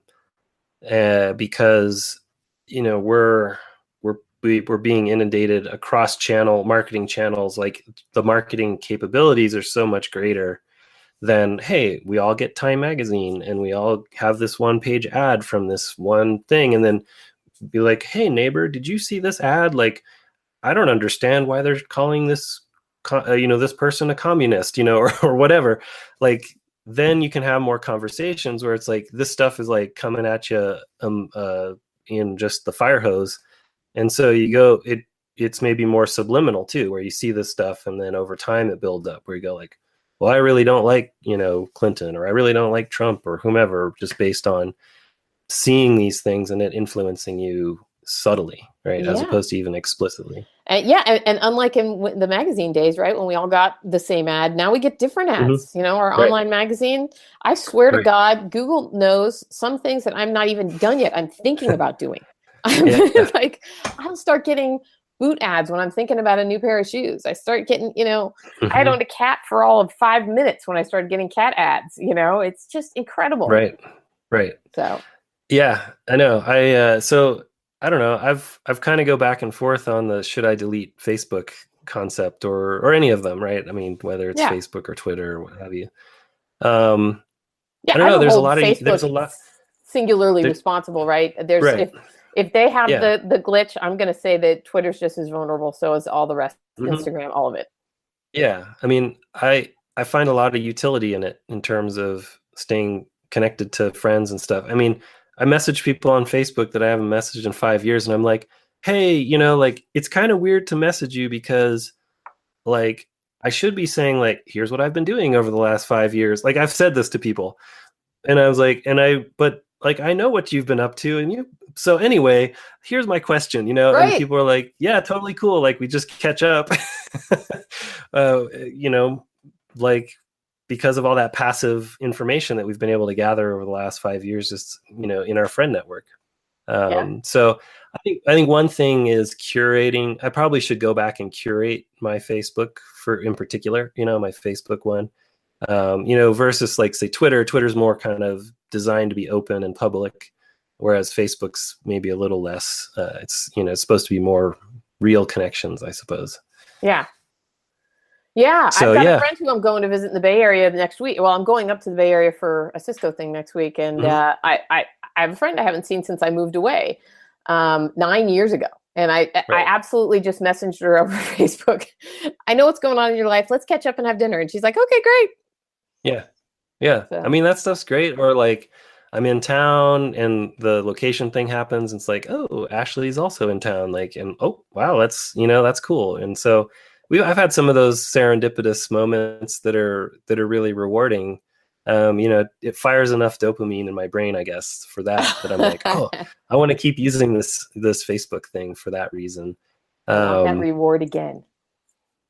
uh, because you know we're we're we're being inundated across channel marketing channels like the marketing capabilities are so much greater than hey we all get time magazine and we all have this one page ad from this one thing and then be like hey neighbor did you see this ad? Like i don't understand why they're calling this uh, you know this person a communist you know *laughs* or, or whatever. Like then you can have more conversations where it's like this stuff is like coming at you um uh in just the fire hose. And so you go it it's maybe more subliminal too where you see this stuff and then over time it builds up where you go like well i really don't like you know clinton or i really don't like trump or whomever just based on seeing these things and it influencing you subtly right yeah. as opposed to even explicitly and yeah and, and, unlike in the magazine days right when we all got the same ad now we get different mm-hmm. ads mm-hmm. you know our right. online magazine i swear right. to god google knows some things that i'm not even done yet i'm thinking *laughs* about doing *laughs* yeah. like i'll start getting boot ads when i'm thinking about a new pair of shoes i start getting you know mm-hmm. i had owned a cat for all of five minutes when i started getting cat ads you know it's just incredible right right so yeah i know i uh so I don't know. I've I've kind of go back and forth on the should I delete Facebook concept or or any of them, right? I mean, whether it's yeah. Facebook or Twitter or what have you. Um, yeah, I don't know. There's a lot of there's a lot singularly responsible, right? There's right. if if they have yeah. the the glitch, I'm going to say that Twitter's just as vulnerable. So is all the rest, mm-hmm. Instagram, all of it. Yeah, I mean, I I find a lot of utility in it in terms of staying connected to friends and stuff. I mean, I message people on Facebook that I haven't messaged in five years, and I'm like, hey, you know, like it's kind of weird to message you because, like, I should be saying like, here's what I've been doing over the last five years. Like I've said this to people, and I was like, and I, but like I know what you've been up to, and you. So anyway, here's my question, you know, Right. and people are like, yeah, totally cool. Like we just catch up, *laughs* uh, you know, like because of all that passive information that we've been able to gather over the last five years, just you know, in our friend network. Um, Yeah. So I think I think one thing is curating. I probably should go back and curate my Facebook for in particular. You know, my Facebook one. Um, you know, versus like say Twitter. Twitter's more kind of designed to be open and public, whereas Facebook's maybe a little less. Uh, it's you know it's supposed to be more real connections, I suppose. Yeah. Yeah, So, I've got yeah. a friend who I'm going to visit in the Bay Area next week. Well, I'm going up to the Bay Area for a Cisco thing next week, and Mhm. uh, I, I I have a friend I haven't seen since I moved away um, nine years ago, and I I absolutely just messaged her *laughs* over Facebook. I know what's going on in your life. Let's catch up and have dinner. And she's like, okay, great. Yeah. Yeah. So- I mean, that stuff's great. Or like, I'm in town and the location thing happens. And it's like, oh, Ashley's also in town. Like, and oh, wow, that's, you know, that's cool. And so we, I've had some of those serendipitous moments that are, that are really rewarding. Um, you know, it fires enough dopamine in my brain, I guess, for that, that I'm like, oh, *laughs* I want to keep using this, this Facebook thing for that reason. Want that Um, reward again.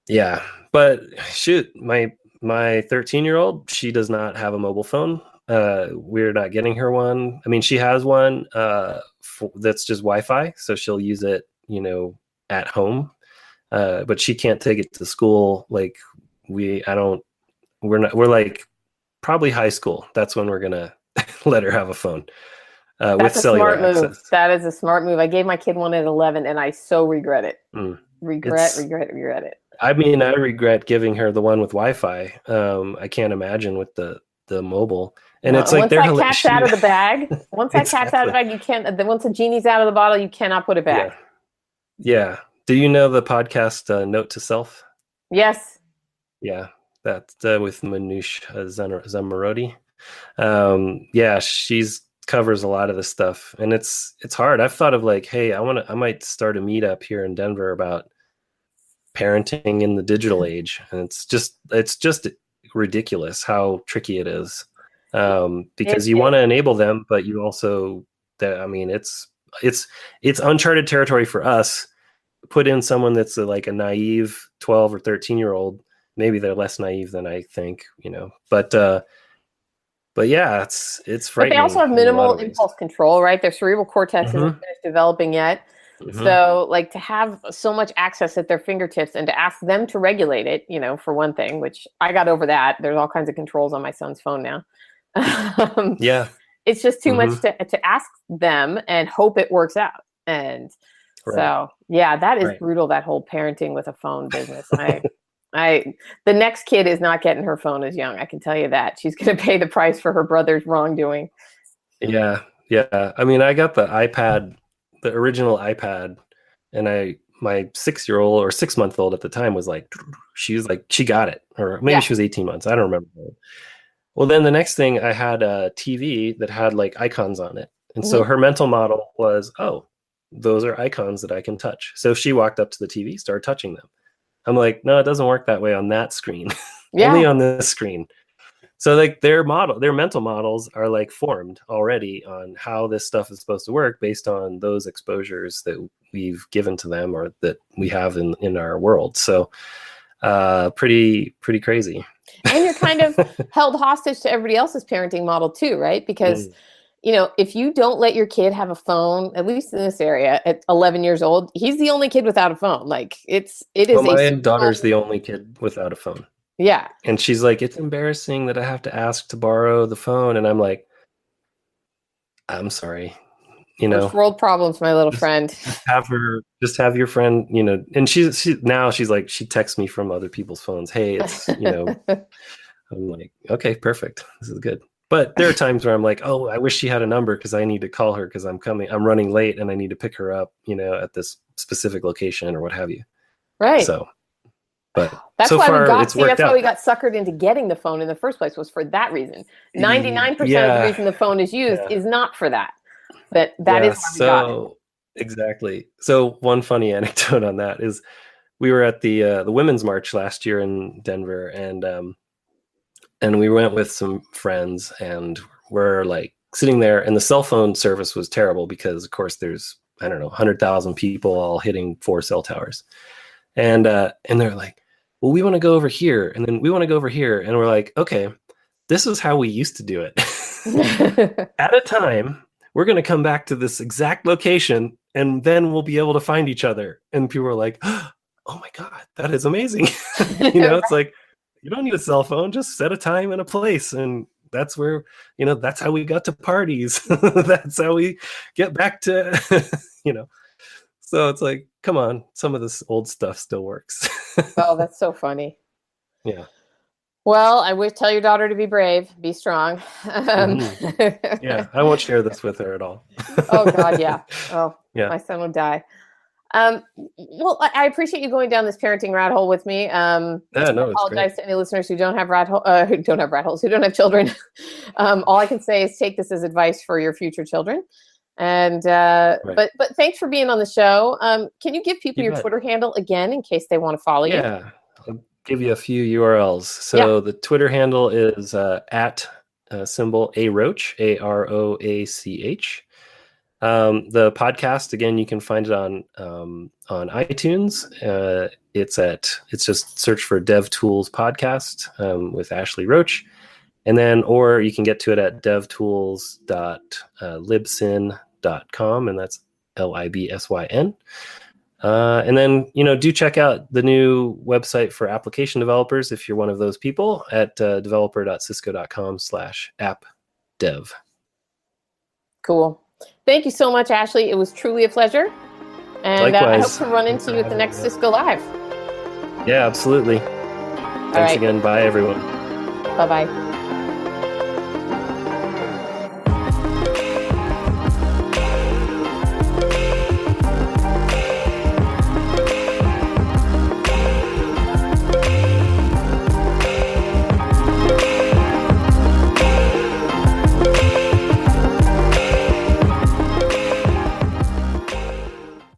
yeah, but shoot, my my 13 year old, she does not have a mobile phone. Uh, we're not getting her one. I mean, she has one uh, f that's just Wi-Fi, so she'll use it, you know, at home. Uh, but she can't take it to school. Like we, I don't. We're not. We're like probably high school. That's when we're gonna *laughs* let her have a phone uh, with That's a cellular smart move. access. That is a smart move. I gave my kid one at 11, and I so regret it. Mm. Regret, It's- regret, regret it. I mean, I regret giving her the one with Wi-Fi. Um, I can't imagine with the the mobile, and No, it's like once they're that cat's she- out of the bag, *laughs* once that cat's out of the bag, you can't. Once the genie's out of the bottle, you cannot put it back. Yeah. yeah. Do you know the podcast uh, Note to Self? Yes. Yeah, that's uh, with Manoush Zomorodi. Um, yeah, she's covers a lot of this stuff, and it's it's hard. I've thought of like, hey, I want to, I might start a meetup here in Denver about parenting in the digital age, and it's just it's just ridiculous how tricky it is. Um, because It you want to enable them, but you also, that I mean, it's it's it's uncharted territory for us. Put in someone that's a, like a naive twelve or thirteen year old maybe they're less naive than I think, you know. But uh but yeah, it's it's But they also have in a lot minimal impulse control, right? Their cerebral cortex isn't Mhm. finished developing yet. Mhm. So, like to have so much access at their fingertips and to ask them to regulate it, you know, for one thing, which I got over that. There's all kinds of controls on my son's phone now. *laughs* um, yeah, it's just too much Mhm. to, to ask them and hope it works out. And Right. so, yeah, that is Right. brutal. That whole parenting with a phone business. *laughs* I, I, the next kid is not getting her phone as young. I can tell you that she's going *laughs* to pay the price for her brother's wrongdoing. yeah, yeah. I mean, I got the iPad, the original iPad, and I my six year old or six month old at the time was like, *sniffs* she was like, she got it, or maybe Yeah. she was eighteen months. I don't remember. Well, then the next thing I had a TV that had like icons on it, and so Mhm. her mental model was, oh, those are icons that I can touch. So she walked up to the TV, started touching them. I'm like, no, it doesn't work that way on that screen. *laughs* Yeah. Only on this screen. So like their model, their mental models are like formed already on how this stuff is supposed to work based on those exposures that we've given to them or that we have in in our world. So uh pretty pretty crazy. and you're kind of *laughs* held hostage to everybody else's parenting model too, right? Because Mm. You know, if you don't let your kid have a phone, at least in this area, at 11 years old, he's the only kid without a phone. Like it's it is Well, my daughter's the only kid without a phone. yeah. And she's like, it's embarrassing that I have to ask to borrow the phone. And I'm like, I'm sorry. You know, First world problems, my little Just- friend. have her just have your friend, you know, and she's she now she's like she texts me from other people's phones. Hey, it's you know, *laughs* I'm like, okay, perfect. This is good. But there are times where I'm like, oh, I wish she had a number because I need to call her because I'm coming, I'm running late and I need to pick her up, you know, at this specific location or what have you. right. So But *sighs* That's so why far, we got. See, that's out. why we got suckered into getting the phone in the first place. Was for that reason. Ninety nine percent of the reason the phone is used Yeah. is not for that. But that is Yeah, why we got it. so exactly. So one funny *laughs* anecdote on that is we were at the uh, the women's march last year in Denver, and um, and we went with some friends, and we're like sitting there, and the cell phone service was terrible because, of course, there's I don't know, hundred thousand people all hitting four cell towers, and uh, and they're like, well, we want to go over here, and then we want to go over here, and we're like, okay, this is how we used to do it. *laughs* at a time we're going to come back to this exact location and then we'll be able to find each other. And people are like *gasps* oh my god that is amazing. *laughs* You know it's *laughs* like you don't need a cell phone just set a time and a place and that's where you know that's how we got to parties *laughs* that's how we get back to *laughs* you know so it's like come on some of this old stuff still works *laughs* oh, that's so funny. yeah Well, I would tell your daughter to be brave, be strong. Um, yeah i won't share this with her at all oh God, yeah. Oh, Yeah. my son would die. Um, well, I, appreciate you going down this parenting rat hole with me. Um, yeah no I it's great apologize to any listeners who don't have rat hole, uh, *laughs* who don't have rat holes, who don't have children. *laughs* um, all I can say is take this as advice for your future children. And uh, Right. but but thanks for being on the show. Um, can you give people You your bet. Twitter handle again in case they want to follow you? Yeah, I'll give you a few URLs. So the Twitter handle is uh, at uh, symbol a roach a r o a c h. Um, the podcast again, you can find it on um, on iTunes. Uh, it's at it's just search for Dev Tools Podcast um, with Ashley Roach, and then or you can get to it at devtools.libsyn.com, and that's L I B S Y N. Uh, and then, you know, do check out the new website for application developers if you're one of those people at uh, developer.cisco.com slash app dev. Cool. Thank you so much, Ashley. It was truly a pleasure. And uh, I hope to run into you at the next Cisco Live. Yeah, absolutely. All Thanks right. again. Bye, everyone. Bye bye.